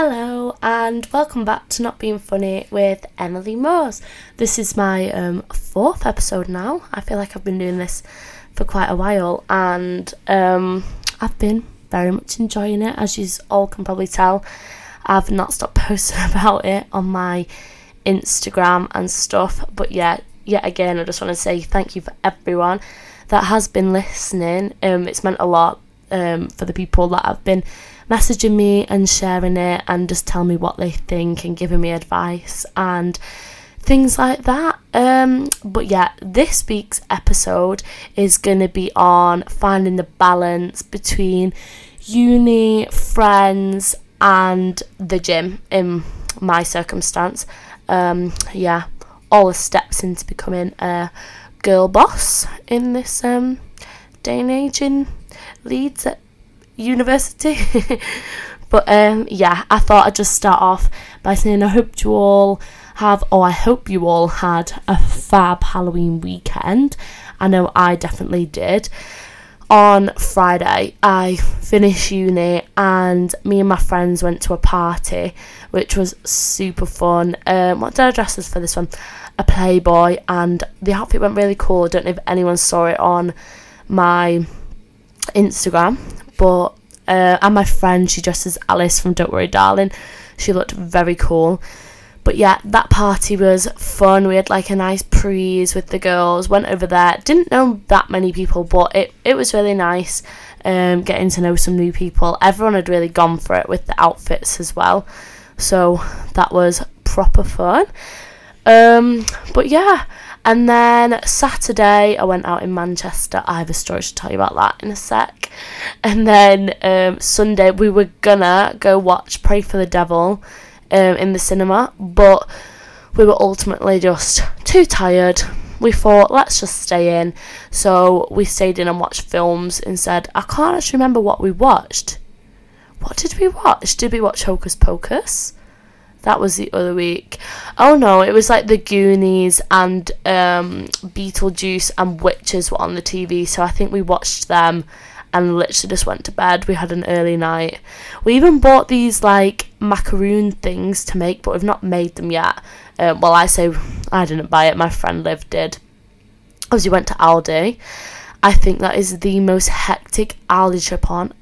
Hello and welcome back to Not Being Funny with Emily Moores. This is my um, fourth episode now. I feel like I've been doing this for quite a while and um, I've been very much enjoying it. As you all can probably tell, I've not stopped posting about it on my Instagram and stuff. But yeah, yet again, I just want to say thank you for everyone that has been listening. Um, it's meant a lot um, for the people that have been messaging me and sharing it and just telling me what they think and giving me advice and things like that. Um, but yeah, this week's episode is going to be on finding the balance between uni, friends, and the gym in my circumstance. Um, yeah, all the steps into becoming a girl boss in this um, day and age in Leeds at university. but um, yeah, I thought I'd just start off by saying I hope you all have, or I hope you all had a fab Halloween weekend. I know I definitely did. On Friday, I finished uni and me and my friends went to a party, which was super fun. Um, what did I dress as for this one? A Playboy, and the outfit went really cool. I don't know if anyone saw it on my Instagram, but uh, and my friend, she dressed as Alice from Don't Worry Darling. She looked very cool. But yeah, that party was fun. We had like a nice prees with the girls. Went over there. Didn't know that many people, but it, it was really nice um, getting to know some new people. Everyone had really gone for it with the outfits as well. So that was proper fun. Um, but yeah, and then Saturday, I went out in Manchester. I have a story to tell you about that in a sec. And then um, Sunday, we were gonna go watch Prey for the Devil um, in the cinema, but we were ultimately just too tired. We thought, let's just stay in. So we stayed in and watched films instead. I can't actually remember what we watched. What did we watch? Did we watch Hocus Pocus? That was the other week. Oh no, it was like the Goonies and um, Beetlejuice and Witches were on the TV, so I think we watched them and literally just went to bed. We had an early night. We even bought these like macaroon things to make, but we've not made them yet. Um, well, I say I didn't buy it, my friend Liv did. We went to Aldi, I think that is the most hectic Aldi trip on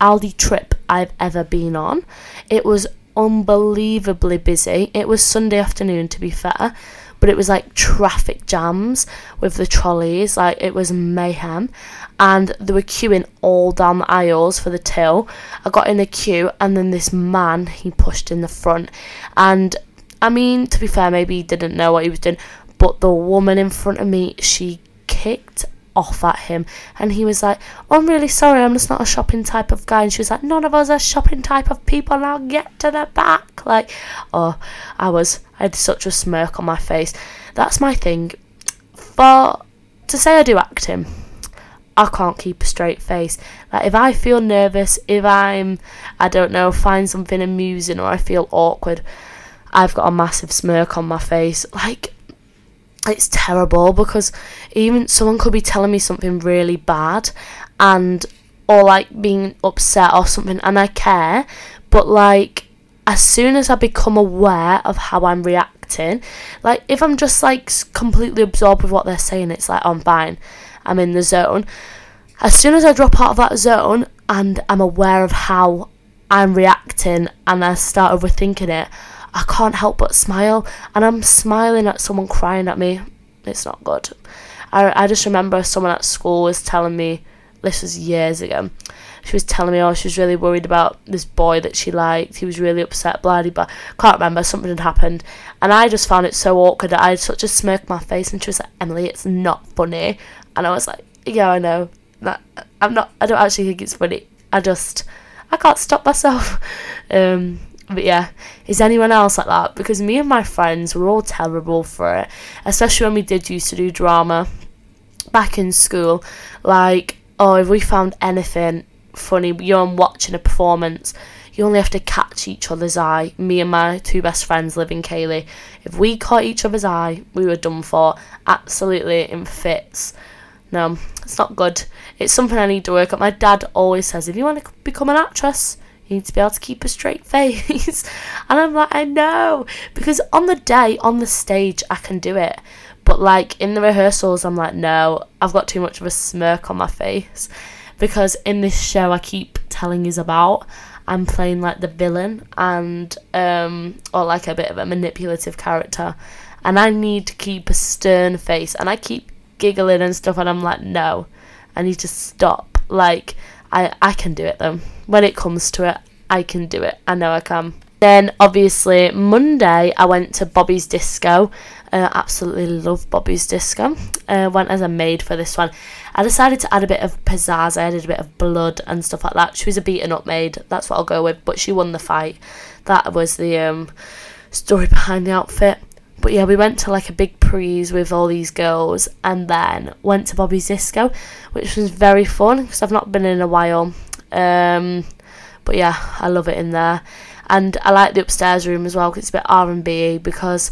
Aldi trip I've ever been on. It was unbelievably busy. It was Sunday afternoon, to be fair, but it was like traffic jams with the trolleys. Like it was mayhem, and they were queuing all down the aisles for the till. I got in the queue, and then this man he pushed in the front, and I mean to be fair, maybe he didn't know what he was doing, but the woman in front of me, she kicked off at him. And he was like i'm really sorry i'm just not a shopping type of guy. And she was like none of us are shopping type of people now get to the back. Like oh i was i had such a smirk on my face. That's my thing. For to say i do acting I can't keep a straight face. Like if I feel nervous, if I'm I don't know, find something amusing or I feel awkward, I've got a massive smirk on my face. Like it's terrible because even someone could be telling me something really bad and or like being upset or something and I care but like as soon as I become aware of how I'm reacting like if I'm just like completely absorbed with what they're saying it's like oh, I'm fine. I'm in the zone. As soon as I drop out of that zone and I'm aware of how I'm reacting and I start overthinking it I can't help but smile, and I'm smiling at someone crying at me. It's not good. I, I just remember someone at school was telling me, this was years ago, she was telling me, oh, she was really worried about this boy that she liked. He was really upset, bloody, but can't remember, something had happened. And I just found it so awkward that I had such a smirk on my face, and she was like, Emily, it's not funny. And I was like, yeah, I know. I'm not, I don't actually think it's funny. I just, I can't stop myself. Um, but yeah, is anyone else like that? Because me and my friends were all terrible for it, especially when we did used to do drama back in school. Like, oh, if we found anything funny, you're watching a performance, you only have to catch each other's eye. Me and my two best friends Liv and Kaylee. If we caught each other's eye, we were done for. Absolutely in fits. No, it's not good. It's something I need to work on. My dad always says, if you want to become an actress, Need to be able to keep a straight face. and I'm like, I know. Because on the day, on the stage, I can do it. But like in the rehearsals, I'm like, no, I've got too much of a smirk on my face. Because in this show, I keep telling you about, I'm playing like the villain and, um, or like a bit of a manipulative character. And I need to keep a stern face. And I keep giggling and stuff. And I'm like, no, I need to stop. Like, I, I can do it though. When it comes to it, I can do it. I know I can. Then obviously Monday I went to Bobby's Disco. Uh, absolutely love Bobby's Disco. Uh, went as a maid for this one. I decided to add a bit of pizzazz. I added a bit of blood and stuff like that. She was a beaten up maid. That's what I'll go with. But she won the fight. That was the um, story behind the outfit. But yeah, we went to like a big prees with all these girls and then went to Bobby's Disco, which was very fun because I've not been in a while. Um, but yeah, I love it in there. And I like the upstairs room as well because it's a bit R&B because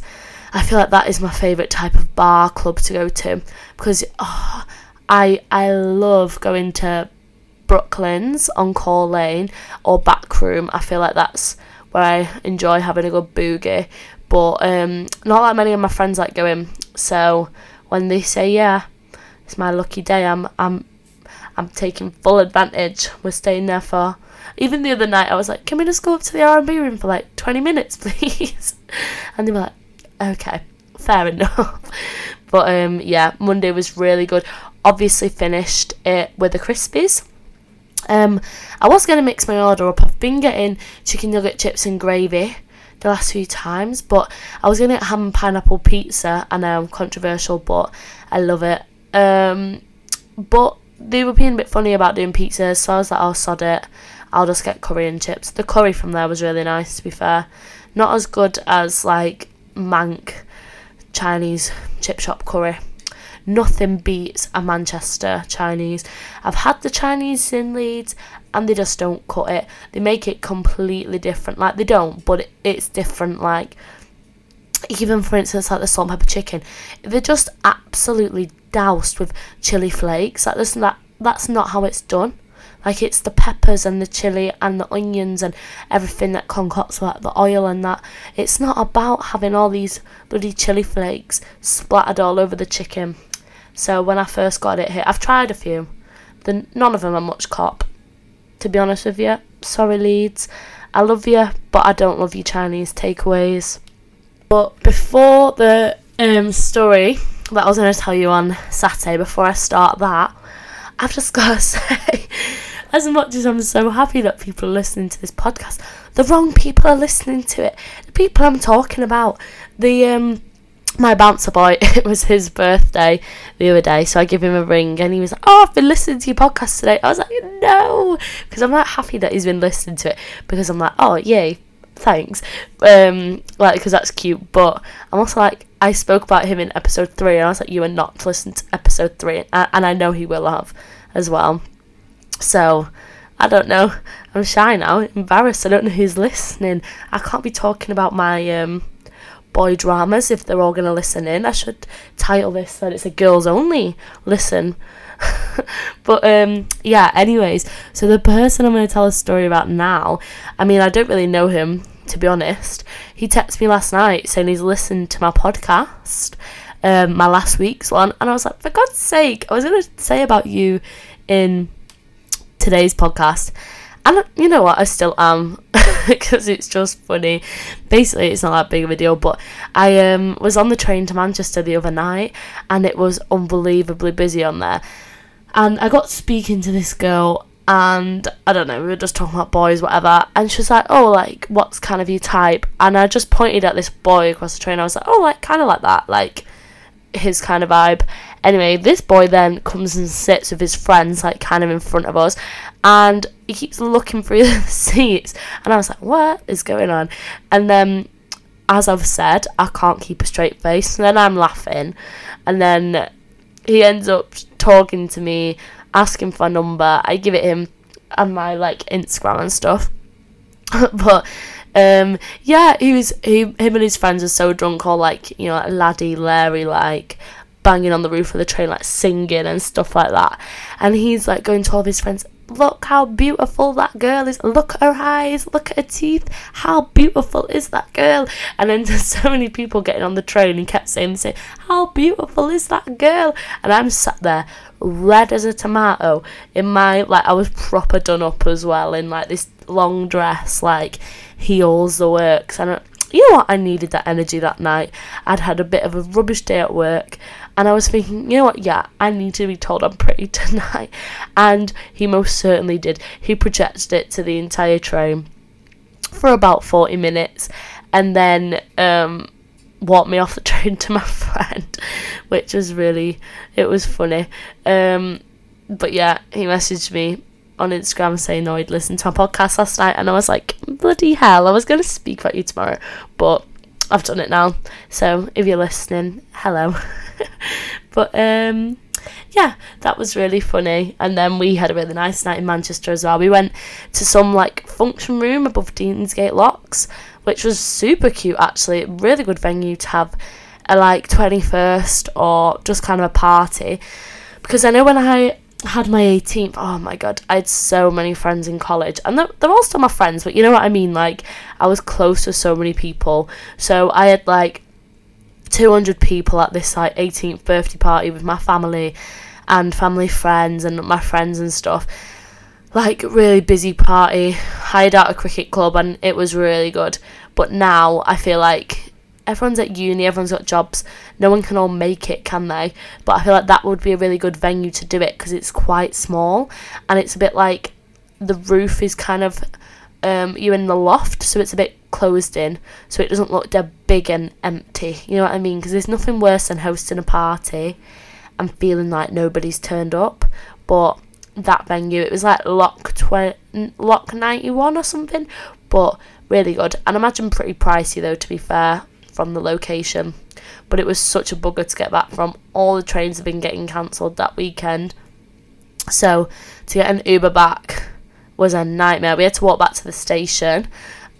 I feel like that is my favourite type of bar club to go to because oh, I I love going to Brooklyn's on Call Lane or Backroom. I feel like that's where I enjoy having a good boogie. But um, not that many of my friends like going. So when they say yeah, it's my lucky day. I'm I'm I'm taking full advantage. We're staying there for. Even the other night, I was like, "Can we just go up to the R and B room for like 20 minutes, please?" And they were like, "Okay, fair enough." But um, yeah, Monday was really good. Obviously, finished it with the Crispies. Um, I was gonna mix my order up. I've been getting chicken nugget chips and gravy the last few times, but I was gonna get ham and pineapple pizza. I know, I'm controversial, but I love it. Um, but they were being a bit funny about doing pizzas, so I was like, I'll sod it. I'll just get curry and chips. The curry from there was really nice, to be fair. Not as good as like Manc Chinese chip shop curry. Nothing beats a Manchester Chinese. I've had the Chinese in Leeds and they just don't cut it. They make it completely different. Like they don't, but it's different. Like even for instance, like the salt and pepper chicken, they're just absolutely doused with chili flakes. Like that's not that's not how it's done. Like it's the peppers and the chili and the onions and everything that concocts like the oil and that. It's not about having all these bloody chili flakes splattered all over the chicken. So when I first got it here, I've tried a few. The, none of them are much cop to be honest with you. Sorry, Leeds. I love you, but I don't love your Chinese takeaways. But before the um, story that I was going to tell you on Saturday, before I start that, I've just got to say, as much as I'm so happy that people are listening to this podcast, the wrong people are listening to it. The people I'm talking about, the um, my bouncer boy, it was his birthday the other day, so I give him a ring and he was like, Oh, I've been listening to your podcast today. I was like, No, because I'm like happy that he's been listening to it because I'm like, Oh, yay, thanks. Um, like, because that's cute, but I'm also like, I spoke about him in episode three and I was like, You are not to listen to episode three, and I know he will have as well. So, I don't know. I'm shy now, embarrassed. I don't know who's listening. I can't be talking about my um boy dramas if they're all going to listen in. I should title this that it's a girls only listen. but um yeah, anyways, so the person I'm going to tell a story about now, I mean, I don't really know him to be honest. He texted me last night saying he's listened to my podcast, um, my last week's one, and I was like, for God's sake, I was going to say about you in today's podcast. And you know what? I still am because it's just funny. Basically, it's not that big of a deal, but I um, was on the train to Manchester the other night and it was unbelievably busy on there. And I got speaking to this girl and I don't know, we were just talking about boys, whatever. And she was like, Oh, like, what's kind of your type? And I just pointed at this boy across the train. I was like, Oh, like, kind of like that. Like, his kind of vibe. Anyway, this boy then comes and sits with his friends, like kind of in front of us, and he keeps looking through the seats. And I was like, what is going on? And then, as I've said, I can't keep a straight face. And then I'm laughing, and then he ends up talking to me, asking for a number. I give it him and my like Instagram and stuff. but um, yeah, he was he him and his friends are so drunk, or like you know, like laddie Larry, like banging on the roof of the train, like singing and stuff like that. And he's like going to all of his friends, look how beautiful that girl is. Look at her eyes, look at her teeth. How beautiful is that girl? And then there's so many people getting on the train and kept saying, say, How beautiful is that girl? And I'm sat there red as a tomato in my like I was proper done up as well in like this long dress, like heels the works and you know what I needed that energy that night. I'd had a bit of a rubbish day at work and I was thinking, you know what, yeah, I need to be told I'm pretty tonight. And he most certainly did. He projected it to the entire train for about 40 minutes and then um, walked me off the train to my friend, which was really, it was funny. Um, but yeah, he messaged me on Instagram saying, no, I'd listened to my podcast last night," and I was like, "Bloody hell!" I was going to speak about you tomorrow, but I've done it now. So if you're listening, hello. but um, yeah, that was really funny. And then we had a really nice night in Manchester as well. We went to some like function room above Deansgate Locks, which was super cute actually. Really good venue to have a like 21st or just kind of a party. Because I know when I had my 18th. Oh my god, I had so many friends in college, and they're, they're all still my friends, but you know what I mean? Like, I was close to so many people. So I had like 200 people at this like 18th birthday party with my family and family friends and my friends and stuff. Like, really busy party. Hired out a cricket club, and it was really good. But now I feel like everyone's at uni, everyone's got jobs. No one can all make it, can they? But I feel like that would be a really good venue to do it because it's quite small and it's a bit like the roof is kind of um, you're in the loft, so it's a bit closed in, so it doesn't look dead big and empty. You know what I mean? Because there's nothing worse than hosting a party and feeling like nobody's turned up. But that venue, it was like Lock tw- Lock ninety one or something, but really good. And imagine pretty pricey though. To be fair, from the location. But it was such a bugger to get back from. All the trains have been getting cancelled that weekend. So to get an Uber back was a nightmare. We had to walk back to the station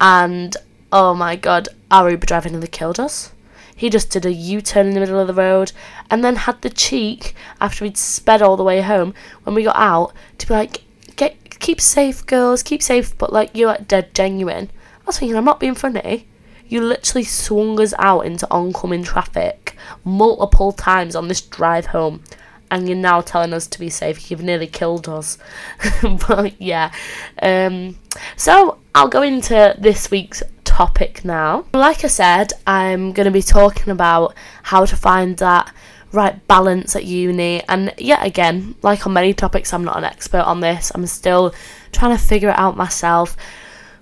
and oh my god, our Uber driver nearly killed us. He just did a U turn in the middle of the road and then had the cheek, after we'd sped all the way home, when we got out, to be like, Get keep safe, girls, keep safe, but like you're dead genuine. I was thinking, I'm not being funny. You literally swung us out into oncoming traffic multiple times on this drive home. And you're now telling us to be safe. You've nearly killed us. but yeah. Um, so I'll go into this week's topic now. Like I said, I'm going to be talking about how to find that right balance at uni. And yet again, like on many topics, I'm not an expert on this. I'm still trying to figure it out myself.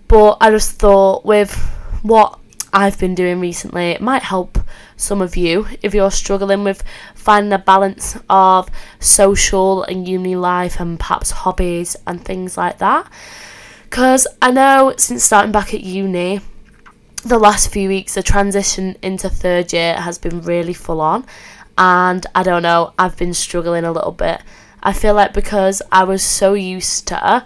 But I just thought with what I've been doing recently. It might help some of you if you're struggling with finding a balance of social and uni life and perhaps hobbies and things like that. Because I know since starting back at uni, the last few weeks, the transition into third year has been really full on. And I don't know, I've been struggling a little bit. I feel like because I was so used to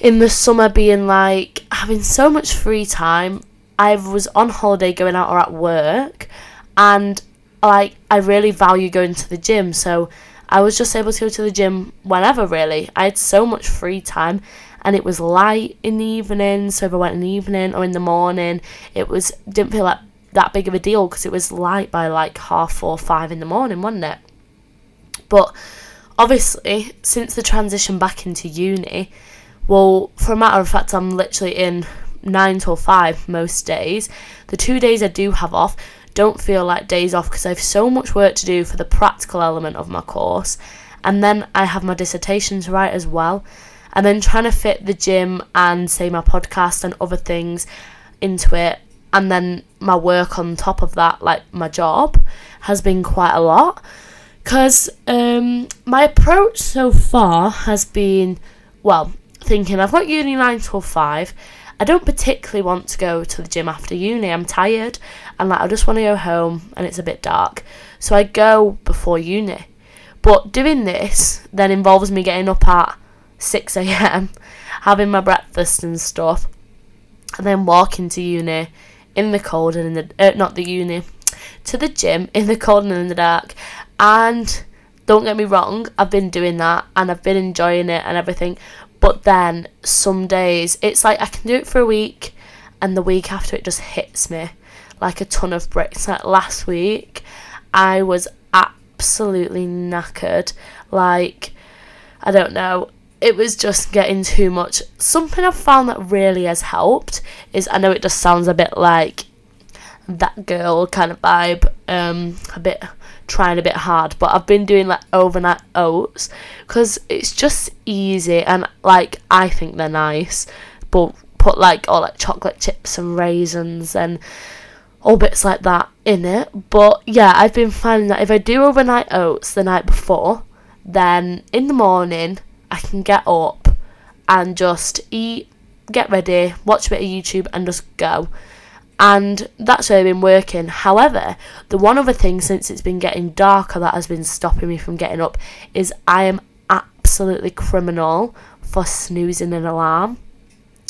in the summer being like having so much free time I was on holiday going out or at work and like I really value going to the gym so I was just able to go to the gym whenever really. I had so much free time and it was light in the evening so if I went in the evening or in the morning it was didn't feel like that big of a deal because it was light by like half four five in the morning wasn't it but obviously since the transition back into uni well for a matter of fact I'm literally in 9 till 5 most days. The two days I do have off don't feel like days off because I have so much work to do for the practical element of my course. And then I have my dissertation to write as well. And then trying to fit the gym and say my podcast and other things into it. And then my work on top of that, like my job, has been quite a lot. Because um, my approach so far has been, well, thinking I've got uni 9 till 5 I don't particularly want to go to the gym after uni. I'm tired and like I just want to go home and it's a bit dark. So I go before uni. But doing this then involves me getting up at 6 a.m., having my breakfast and stuff, and then walking to uni in the cold and in the uh, not the uni to the gym in the cold and in the dark. And don't get me wrong, I've been doing that and I've been enjoying it and everything. But then some days it's like I can do it for a week and the week after it just hits me like a ton of bricks. Like last week I was absolutely knackered. Like I don't know. It was just getting too much. Something I've found that really has helped is I know it just sounds a bit like that girl kind of vibe, um, a bit trying a bit hard, but I've been doing like overnight oats because it's just easy and like I think they're nice, but put like all like chocolate chips and raisins and all bits like that in it. But yeah, I've been finding that if I do overnight oats the night before, then in the morning I can get up and just eat, get ready, watch a bit of YouTube, and just go and that's where I've been working. However, the one other thing since it's been getting darker that has been stopping me from getting up is I am absolutely criminal for snoozing an alarm.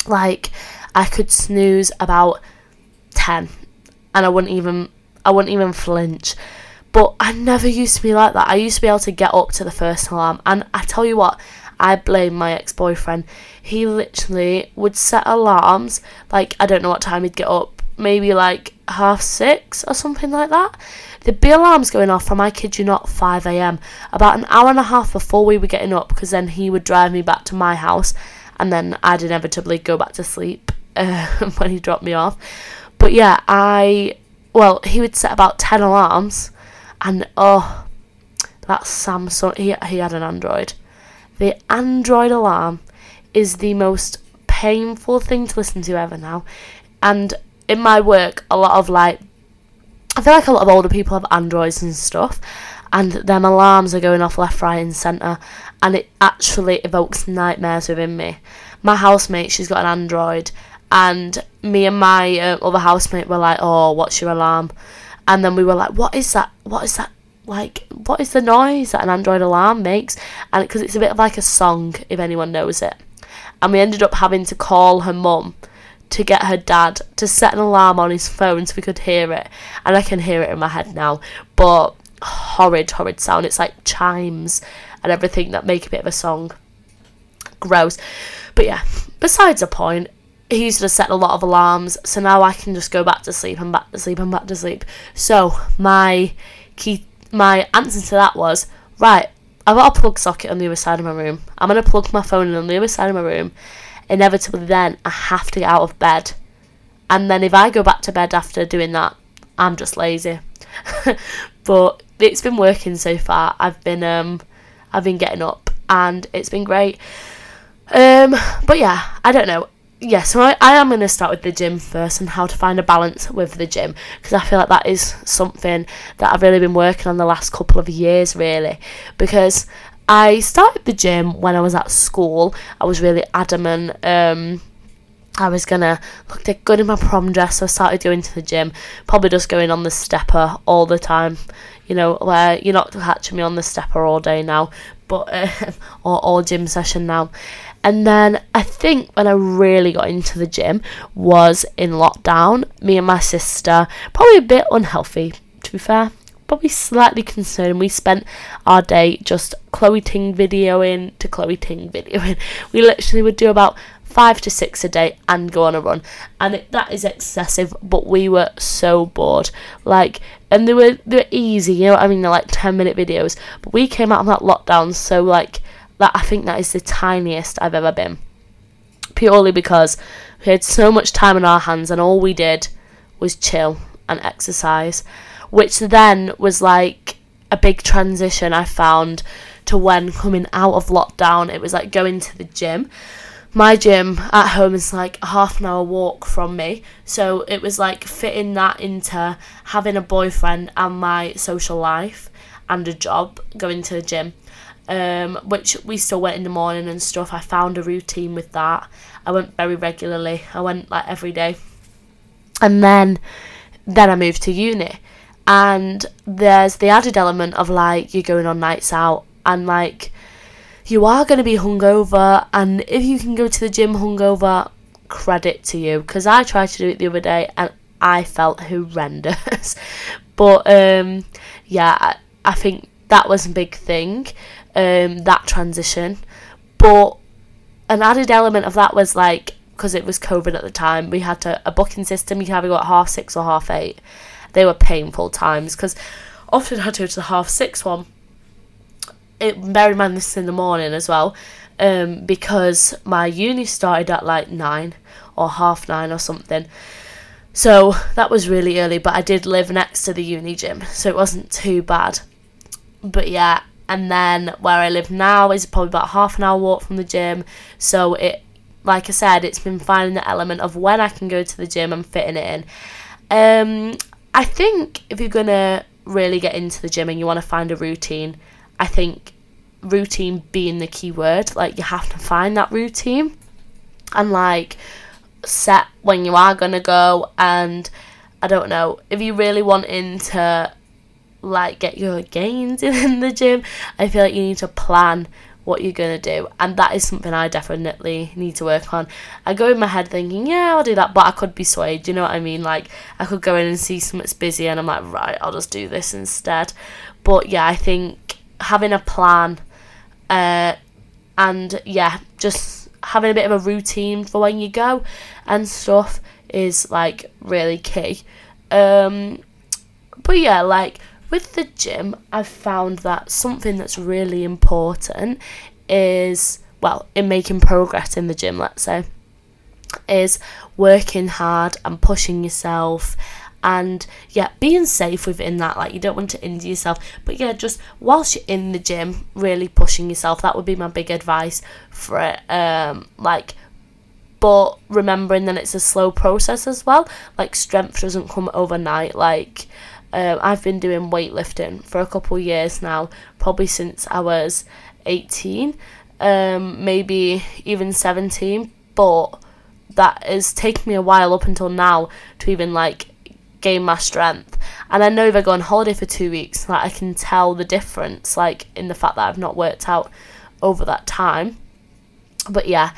Like I could snooze about 10 and I wouldn't even I wouldn't even flinch. But I never used to be like that. I used to be able to get up to the first alarm and I tell you what, I blame my ex-boyfriend. He literally would set alarms like I don't know what time he'd get up maybe like half six or something like that. The be alarms going off from I kid you not 5 a.m. about an hour and a half before we were getting up because then he would drive me back to my house and then I'd inevitably go back to sleep uh, when he dropped me off. But yeah, I well he would set about 10 alarms and oh that Samsung he he had an Android. The Android alarm is the most painful thing to listen to ever now. And in my work, a lot of like, I feel like a lot of older people have Androids and stuff, and them alarms are going off left, right, and centre, and it actually evokes nightmares within me. My housemate, she's got an Android, and me and my uh, other housemate were like, "Oh, what's your alarm?" And then we were like, "What is that? What is that? Like, what is the noise that an Android alarm makes?" And because it's a bit of like a song, if anyone knows it. And we ended up having to call her mum to get her dad to set an alarm on his phone so we could hear it. And I can hear it in my head now. But horrid, horrid sound. It's like chimes and everything that make a bit of a song. Gross. But yeah, besides the point, he used to set a lot of alarms, so now I can just go back to sleep and back to sleep and back to sleep. So my key my answer to that was, right, I've got a plug socket on the other side of my room. I'm gonna plug my phone in on the other side of my room inevitably then I have to get out of bed. And then if I go back to bed after doing that, I'm just lazy. but it's been working so far. I've been um I've been getting up and it's been great. Um but yeah, I don't know. Yeah, so I, I am going to start with the gym first and how to find a balance with the gym because I feel like that is something that I've really been working on the last couple of years, really. Because I started the gym when I was at school. I was really adamant. Um, I was gonna look good in my prom dress, so I started going to the gym. Probably just going on the stepper all the time, you know, where you're not catching me on the stepper all day now, but uh, or all gym session now. And then I think when I really got into the gym was in lockdown. Me and my sister, probably a bit unhealthy, to be fair probably slightly concerned. We spent our day just Chloe Ting videoing to Chloe Ting videoing. We literally would do about five to six a day and go on a run, and it, that is excessive. But we were so bored, like, and they were they were easy, you know. I mean, they're like ten minute videos, but we came out of that lockdown so like that. I think that is the tiniest I've ever been, purely because we had so much time on our hands, and all we did was chill and exercise which then was like a big transition I found to when coming out of lockdown. It was like going to the gym. My gym at home is like a half an hour walk from me, so it was like fitting that into having a boyfriend and my social life and a job going to the gym. Um, which we still went in the morning and stuff. I found a routine with that. I went very regularly. I went like every day. And then then I moved to uni and there's the added element of like you're going on nights out and like you are going to be hungover and if you can go to the gym hungover credit to you because I tried to do it the other day and I felt horrendous but um yeah I, I think that was a big thing um that transition but an added element of that was like because it was COVID at the time, we had to a booking system. You could either go at half six or half eight. They were painful times because often I had to go to the half six one. It bear in mind this is in the morning as well, um, because my uni started at like nine or half nine or something. So that was really early, but I did live next to the uni gym, so it wasn't too bad. But yeah, and then where I live now is probably about half an hour walk from the gym. So it, like I said, it's been finding the element of when I can go to the gym and fitting it in. Um, I think if you're gonna really get into the gym and you want to find a routine, I think routine being the key word. Like you have to find that routine and like set when you are gonna go and I don't know if you really wanting to like get your gains in the gym I feel like you need to plan what you're gonna do and that is something I definitely need to work on. I go in my head thinking yeah I'll do that but I could be swayed you know what I mean? Like I could go in and see something's busy and I'm like right I'll just do this instead. But yeah I think having a plan uh, and yeah just having a bit of a routine for when you go and stuff is like really key. Um, but yeah, like with the gym, I've found that something that's really important is well, in making progress in the gym, let's say, is working hard and pushing yourself and yeah, being safe within that. Like, you don't want to injure yourself, but yeah, just whilst you're in the gym, really pushing yourself. That would be my big advice for it. Um, like, but remembering that it's a slow process as well. Like, strength doesn't come overnight. Like, um, I've been doing weightlifting for a couple years now, probably since I was 18, um, maybe even 17, but that has taken me a while up until now to even like gain my strength. And I know if I go on holiday for two weeks, like I can tell the difference, like in the fact that I've not worked out over that time. But yeah,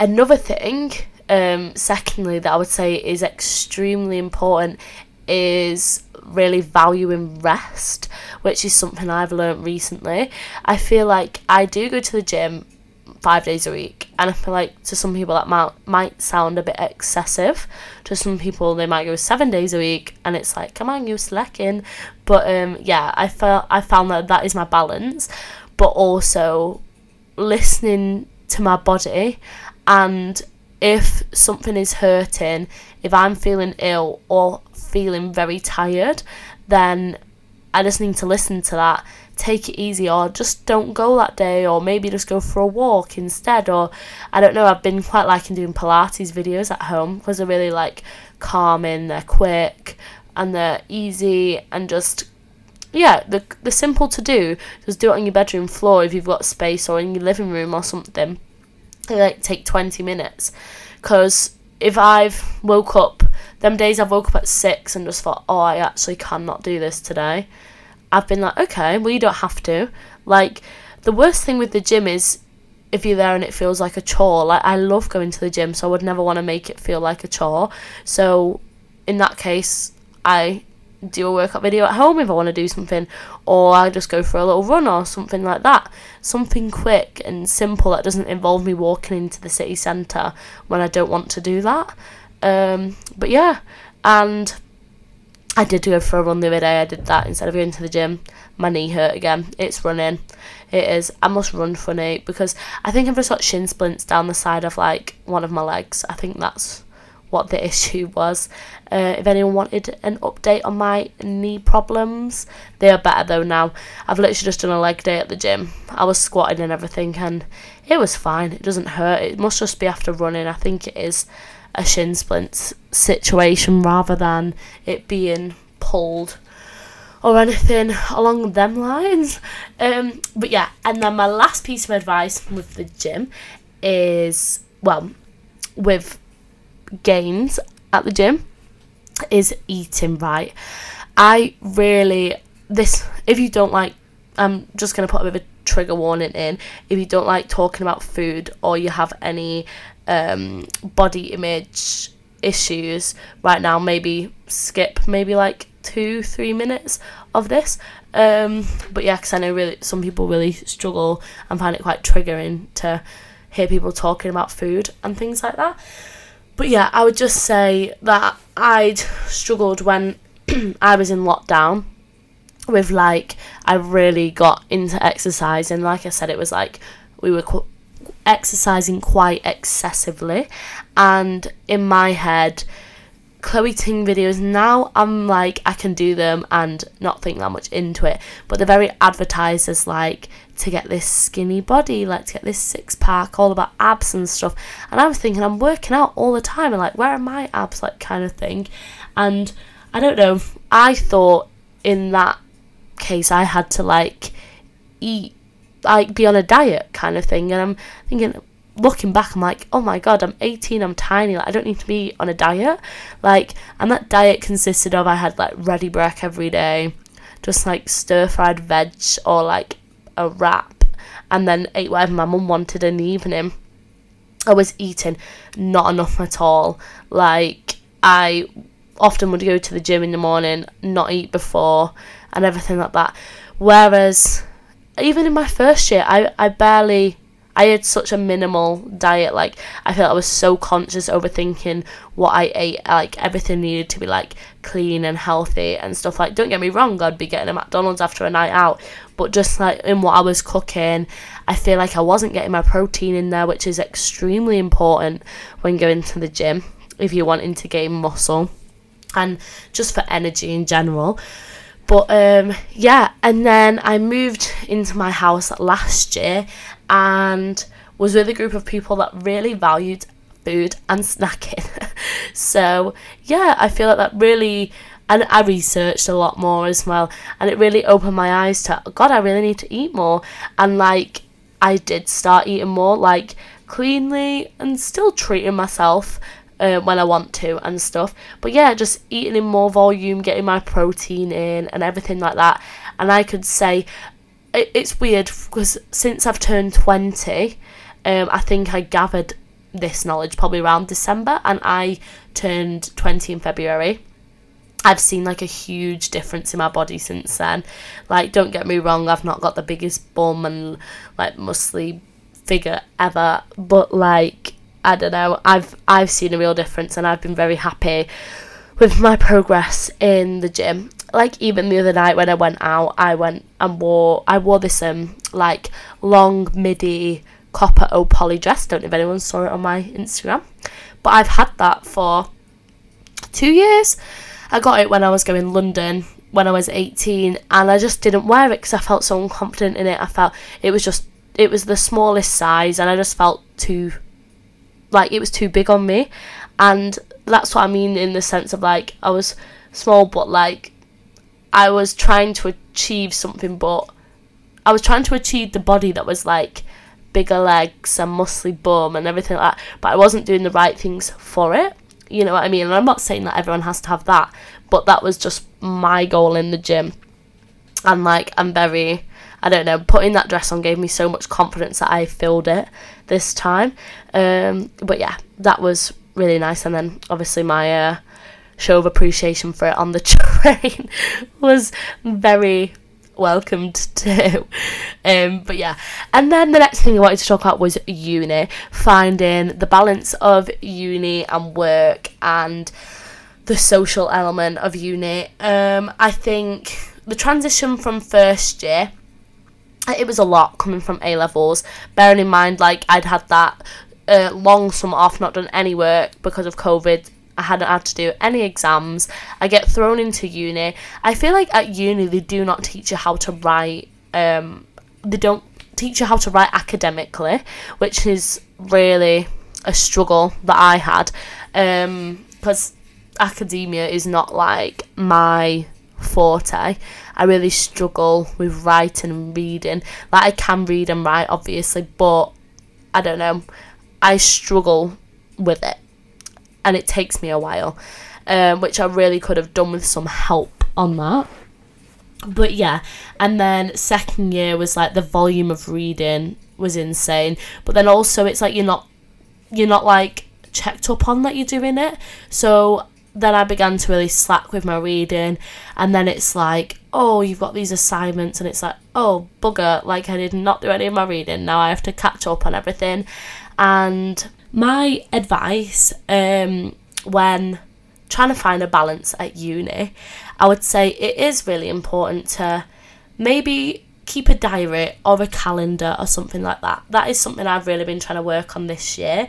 another thing, um, secondly, that I would say is extremely important is really valuing rest, which is something I've learned recently. I feel like I do go to the gym five days a week. And I feel like to some people that might might sound a bit excessive. To some people they might go seven days a week, and it's like, come on, you're slacking. But um, yeah, I felt I found that that is my balance, but also listening to my body, and if something is hurting, if I'm feeling ill or feeling very tired, then I just need to listen to that. Take it easy or just don't go that day or maybe just go for a walk instead or I don't know I've been quite liking doing Pilates videos at home because they're really like calming they're quick and they're easy and just yeah they're, they're simple to do just do it on your bedroom floor if you've got space or in your living room or something. They like take 20 minutes because if I've woke up them days I've woke up at 6 and just thought oh I actually cannot do this today I've been like, okay, well, you don't have to. Like, the worst thing with the gym is if you're there and it feels like a chore. Like, I love going to the gym, so I would never want to make it feel like a chore. So, in that case, I do a workout video at home if I want to do something, or I just go for a little run or something like that. Something quick and simple that doesn't involve me walking into the city centre when I don't want to do that. Um, but yeah, and I did go for a run the other day. I did that instead of going to the gym. My knee hurt again. It's running. It is. I must run funny because I think I've just got shin splints down the side of like one of my legs. I think that's what the issue was. Uh, if anyone wanted an update on my knee problems, they are better though now. I've literally just done a leg day at the gym. I was squatting and everything, and it was fine. It doesn't hurt. It must just be after running. I think it is a shin splint situation rather than it being pulled or anything along them lines. Um, but yeah, and then my last piece of advice with the gym is well, with gains at the gym is eating right. I really this if you don't like I'm just gonna put a bit of a trigger warning in if you don't like talking about food or you have any um, body image issues right now, maybe skip maybe like two, three minutes of this. Um, but yeah, because I know really some people really struggle and find it quite triggering to hear people talking about food and things like that. But yeah, I would just say that I'd struggled when I was in lockdown with like I really got into exercise and like I said it was like we were qu- exercising quite excessively. And in my head Chloe Ting videos now I'm like I can do them and not think that much into it. But they're very advertised as like to get this skinny body like to get this six pack all about abs and stuff. And I was thinking I'm working out all the time and like where are my abs like kind of thing. And I don't know I thought in that case I had to like eat like be on a diet kind of thing. And I'm thinking looking back I'm like oh my god I'm 18 I'm tiny like I don't need to be on a diet. Like and that diet consisted of I had like Ready Brek every day just like stir fried veg or like a wrap. And then ate whatever my mum wanted in the evening. I was eating not enough at all. Like I often would go to the gym in the morning not eat before and everything like that. Whereas even in my first year, I, I barely I had such a minimal diet. Like I felt I was so conscious, overthinking what I ate. Like everything needed to be like clean and healthy and stuff. Like don't get me wrong, I'd be getting a McDonald's after a night out, but just like in what I was cooking, I feel like I wasn't getting my protein in there, which is extremely important when going to the gym if you're wanting to gain muscle and just for energy in general. But um, yeah, and then I moved into my house last year and was with a group of people that really valued food and snacking. so yeah, I feel like that really and I researched a lot more as well and it really opened my eyes to god I really need to eat more and like I did start eating more like cleanly and still treating myself uh, when I want to and stuff. But yeah, just eating in more volume, getting my protein in, and everything like that. And I could say it, it's weird because since I've turned 20, um, I think I gathered this knowledge probably around December, and I turned 20 in February. I've seen like a huge difference in my body since then. Like, don't get me wrong, I've not got the biggest bum and like muscly figure ever, but like I don't know. I've I've seen a real difference, and I've been very happy with my progress in the gym. Like even the other night when I went out, I went and wore I wore this um like long midi copper o poly dress. Don't know if anyone saw it on my Instagram, but I've had that for two years. I got it when I was going London when I was 18 and I just didn't wear it because I felt so unconfident in it. I felt it was just it was the smallest size and I just felt too like it was too big on me. And that's what I mean in the sense of like I was small but like I was trying to achieve something but I was trying to achieve the body that was like bigger legs and muscly bum and everything like that but I wasn't doing the right things for it. You know what I mean? And I'm not saying that everyone has to have that but that was just my goal in the gym. And like I'm very I don't know, putting that dress on gave me so much confidence that I filled it this time. Um, but yeah, that was really nice. And then obviously my uh, show of appreciation for it on the train was very welcomed too. Um, but yeah, and then the next thing I wanted to talk about was uni, finding the balance of uni and work and the social element of uni. Um, I think the transition from first year it was a lot coming from A levels. Bearing in mind, like I'd had that uh, long summer off, not done any work because of COVID. I hadn't had to do any exams. I get thrown into uni. I feel like at uni they do not teach you how to write. Um, they don't teach you how to write academically, which is really a struggle that I had. Because um, academia is not like my forte. I really struggle with writing and reading. Like I can read and write obviously, but I don't know. I struggle with it. And it takes me a while. Um, which I really could have done with some help on that. But yeah, and then second year was like the volume of reading was insane. But then also it's like you're not you're not like checked up on that you're doing it. So then I began to really slack with my reading, and then it's like, oh, you've got these assignments, and it's like, oh, bugger, like I did not do any of my reading. Now I have to catch up on everything. And my advice um, when trying to find a balance at uni, I would say it is really important to maybe keep a diary or a calendar or something like that. That is something I've really been trying to work on this year.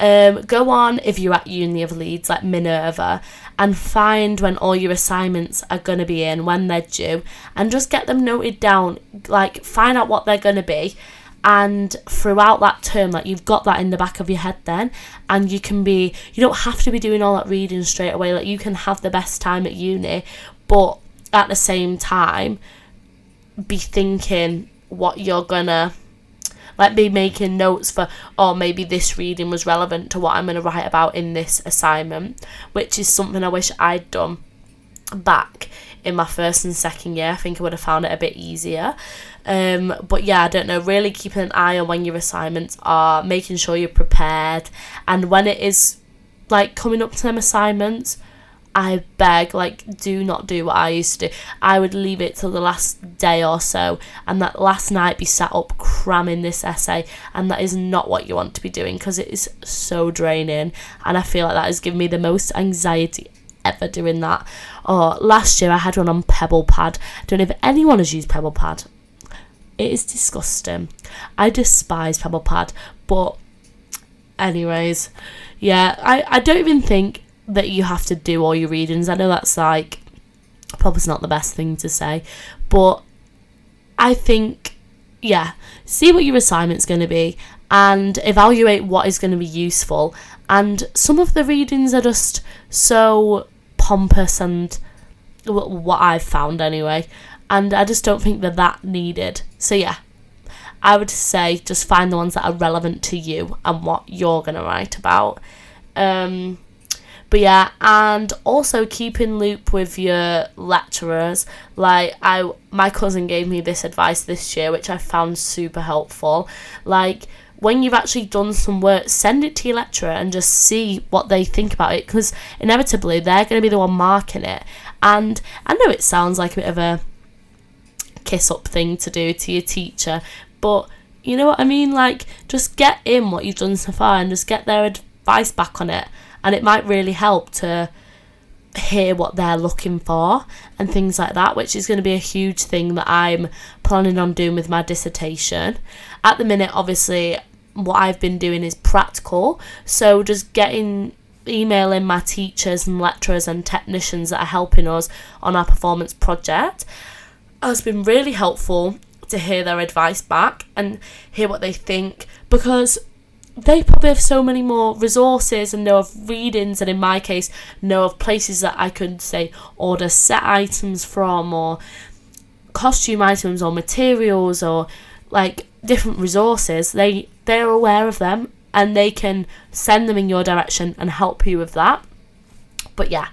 Um, go on if you're at Uni of Leeds, like Minerva, and find when all your assignments are going to be in, when they're due, and just get them noted down. Like, find out what they're going to be. And throughout that term, like you've got that in the back of your head then, and you can be, you don't have to be doing all that reading straight away. Like, you can have the best time at uni, but at the same time, be thinking what you're gonna like me making notes for oh maybe this reading was relevant to what I'm gonna write about in this assignment, which is something I wish I'd done back in my first and second year. I think I would have found it a bit easier. Um, but yeah, I don't know, really keeping an eye on when your assignments are, making sure you're prepared, and when it is like coming up to them assignments, I beg, like, do not do what I used to do. I would leave it till the last day or so, and that last night be sat up cramming this essay, and that is not what you want to be doing because it is so draining. And I feel like that has given me the most anxiety ever doing that. Or oh, last year I had one on Pebble Pad. I don't know if anyone has used Pebble Pad. It is disgusting. I despise Pebble Pad, but anyways, yeah, I, I don't even think that you have to do all your readings. I know that's like probably not the best thing to say, but I think yeah, see what your assignment's going to be and evaluate what is going to be useful. And some of the readings are just so pompous and what I've found anyway, and I just don't think they're that needed. So yeah, I would say just find the ones that are relevant to you and what you're going to write about. Um, but yeah, and also keep in loop with your lecturers. Like I, my cousin gave me this advice this year, which I found super helpful. Like when you've actually done some work, send it to your lecturer and just see what they think about it, because inevitably they're going to be the one marking it. And I know it sounds like a bit of a kiss up thing to do to your teacher, but you know what I mean? Like, just get in what you've done so far and just get their advice back on it and it might really help to hear what they're looking for and things like that, which is going to be a huge thing that I'm planning on doing with my dissertation. At the minute, obviously, what I've been doing is practical, so just getting emailing my teachers and lecturers and technicians that are helping us on our performance project has been really helpful to hear their advice back and hear what they think because they probably have so many more resources and know of readings, and in my case, know of places that I could say order set items from, or costume items, or materials, or like different resources. They they're aware of them and they can send them in your direction and help you with that. But yeah,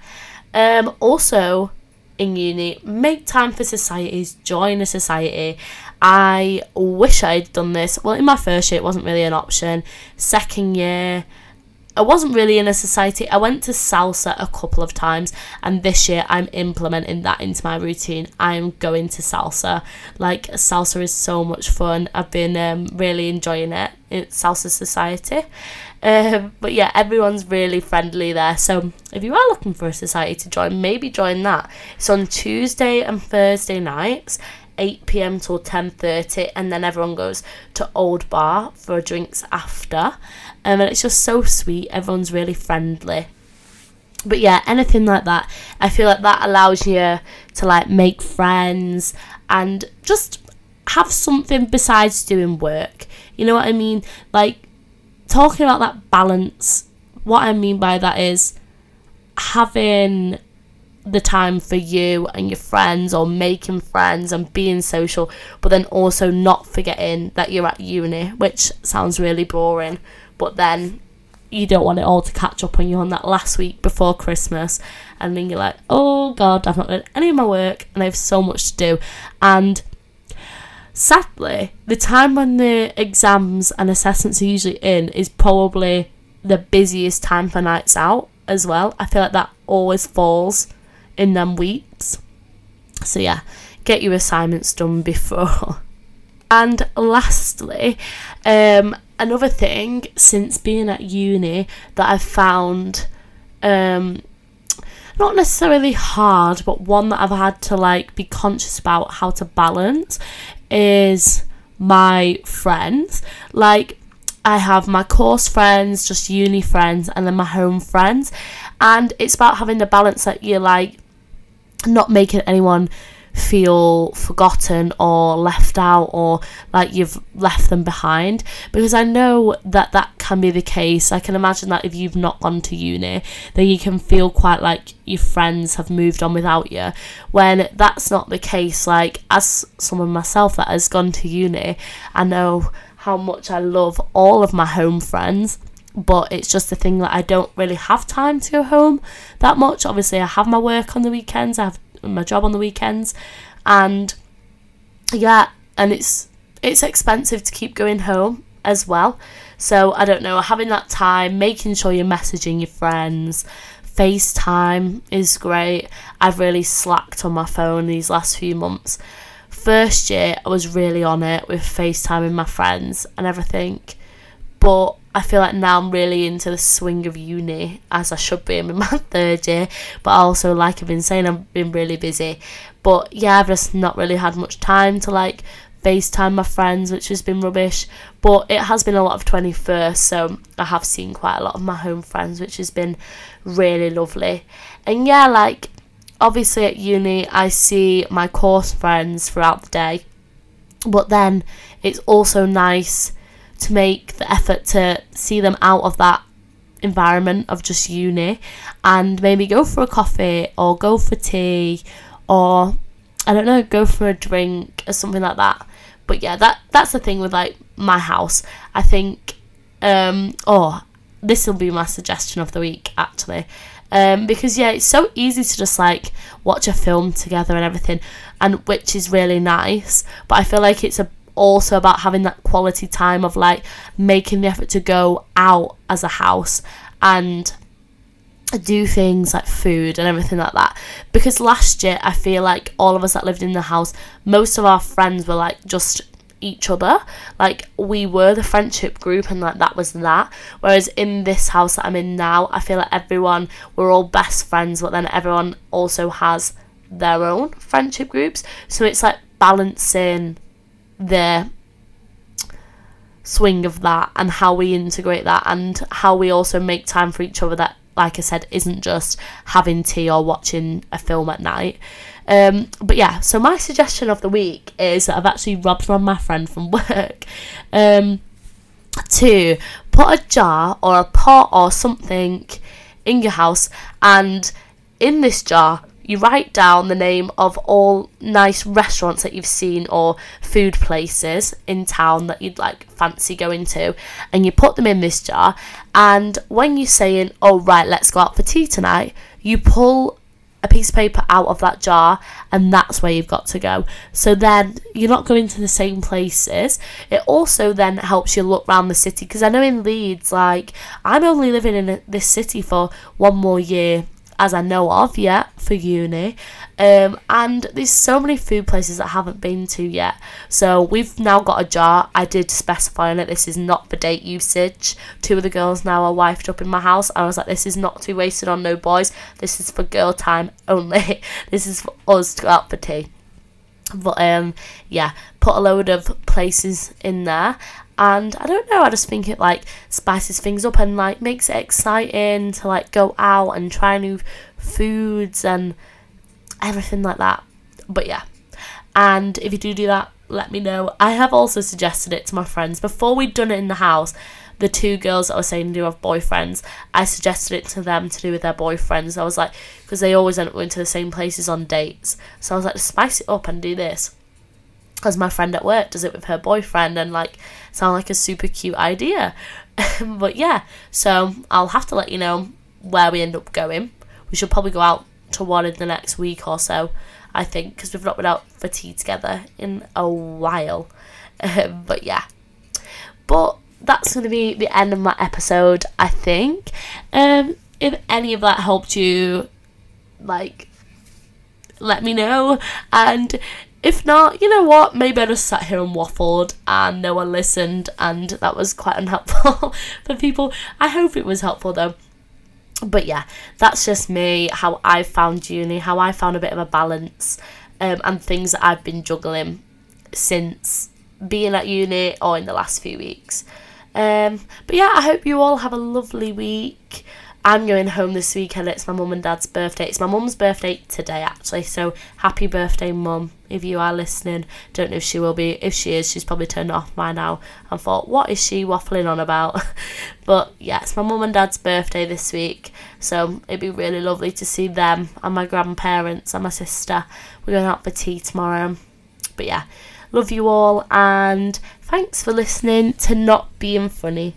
um, also in uni, make time for societies, join a society. I wish I'd done this. Well, in my first year, it wasn't really an option. Second year, I wasn't really in a society. I went to salsa a couple of times, and this year I'm implementing that into my routine. I'm going to salsa. Like, salsa is so much fun. I've been um, really enjoying it. It's Salsa Society. Um, but yeah, everyone's really friendly there. So if you are looking for a society to join, maybe join that. It's on Tuesday and Thursday nights. 8 pm till 10:30 and then everyone goes to Old Bar for drinks after. Um, and it's just so sweet. Everyone's really friendly. But yeah, anything like that, I feel like that allows you to like make friends and just have something besides doing work. You know what I mean? Like talking about that balance, what I mean by that is having the time for you and your friends or making friends and being social, but then also not forgetting that you're at uni, which sounds really boring, but then you don't want it all to catch up on you on that last week before Christmas, and then you're like, oh god, I've not done any of my work and I have so much to do. And sadly, the time when the exams and assessments are usually in is probably the busiest time for nights out as well. I feel like that always falls in them weeks. So yeah, get your assignments done before. And lastly, um, another thing since being at uni that I've found um, not necessarily hard, but one that I've had to like be conscious about how to balance is my friends. Like I have my course friends, just uni friends, and then my home friends. And it's about having the balance that you're like not making anyone feel forgotten or left out or like you've left them behind because I know that that can be the case. I can imagine that if you've not gone to uni, then you can feel quite like your friends have moved on without you. When that's not the case, like as someone myself that has gone to uni, I know how much I love all of my home friends but it's just a thing that I don't really have time to go home that much. Obviously, I have my work on the weekends, I have my job on the weekends, and yeah, and it's it's expensive to keep going home as well. So I don't know, having that time, making sure you're messaging your friends, FaceTime is great. I've really slacked on my phone these last few months. First year, I was really on it with FaceTiming my friends and everything, but I feel like now I'm really into the swing of uni as I should be. I'm in my third year, but also like I've been saying, I've been really busy. But yeah, I've just not really had much time to like FaceTime my friends, which has been rubbish. But it has been a lot of 21st, so I have seen quite a lot of my home friends, which has been really lovely. And yeah, like obviously at uni, I see my course friends throughout the day, but then it's also nice to make the effort to see them out of that environment of just uni and maybe go for a coffee or go for tea or I don't know, go for a drink or something like that. But yeah, that that's the thing with like my house. I think um oh this will be my suggestion of the week actually. Um, because yeah, it's so easy to just like watch a film together and everything, and which is really nice. But I feel like it's a also about having that quality time of like making the effort to go out as a house and do things like food and everything like that. Because last year I feel like all of us that lived in the house most of our friends were like just each other. Like we were the friendship group and like that was that. Whereas in this house that I'm in now I feel like everyone we're all best friends but then everyone also has their own friendship groups. So it's like balancing the swing of that and how we integrate that and how we also make time for each other that like I said isn't just having tea or watching a film at night. Um, but yeah so my suggestion of the week is that I've actually robbed from my friend from work. Um, to put a jar or a pot or something in your house and in this jar you write down the name of all nice restaurants that you've seen or food places in town that you'd like fancy going to and you put them in this jar and when you're saying oh right let's go out for tea tonight you pull a piece of paper out of that jar and that's where you've got to go. So then you're not going to the same places. It also then helps you look around the city because i know in leeds like i'm only living in this city for one more year as I know of yet for uni. Um, and there's so many food places I haven't been to yet. So we've now got a jar. I did specify on it this is not for date usage. Two of the girls now are wifed up in my house. I was like, this is not to be wasted on no boys. This is for girl time only. this is for us to go out for tea. But um, yeah, put a load of places in there and I don't know, I just think it like spices things up and like makes it exciting to like go out and try new foods and everything like that. But yeah, and if you do do that, let me know. I have also suggested it to my friends before we'd done it in the house. The two girls that I was saying do have boyfriends, I suggested it to them to do with their boyfriends. I was like, because they always end up going to the same places on dates. So I was like, spice it up and do this because my friend at work does it with her boyfriend and like sound like a super cute idea. But yeah so i'll have to let you know where we end up going. We should probably go out to one in the next week or so i think because we've not been out for tea together in a while. But yeah. But that's going to be the end of my episode i think. Um if any of that helped you like let me know. And if not, you know what? Maybe I just sat here and waffled and no one listened, and that was quite unhelpful for people. I hope it was helpful though. But yeah, that's just me, how I found uni, how I found a bit of a balance, um, and things that I've been juggling since being at uni or in the last few weeks. Um, but yeah, I hope you all have a lovely week. I'm going home this weekend. It's my mum and dad's birthday. It's my mum's birthday today, actually. So happy birthday, mum, if you are listening. Don't know if she will be. If she is, she's probably turned off by now and thought, what is she waffling on about? but yeah, it's my mum and dad's birthday this week. So it'd be really lovely to see them and my grandparents and my sister. We're going out for tea tomorrow. But yeah, love you all and thanks for listening to Not Being Funny.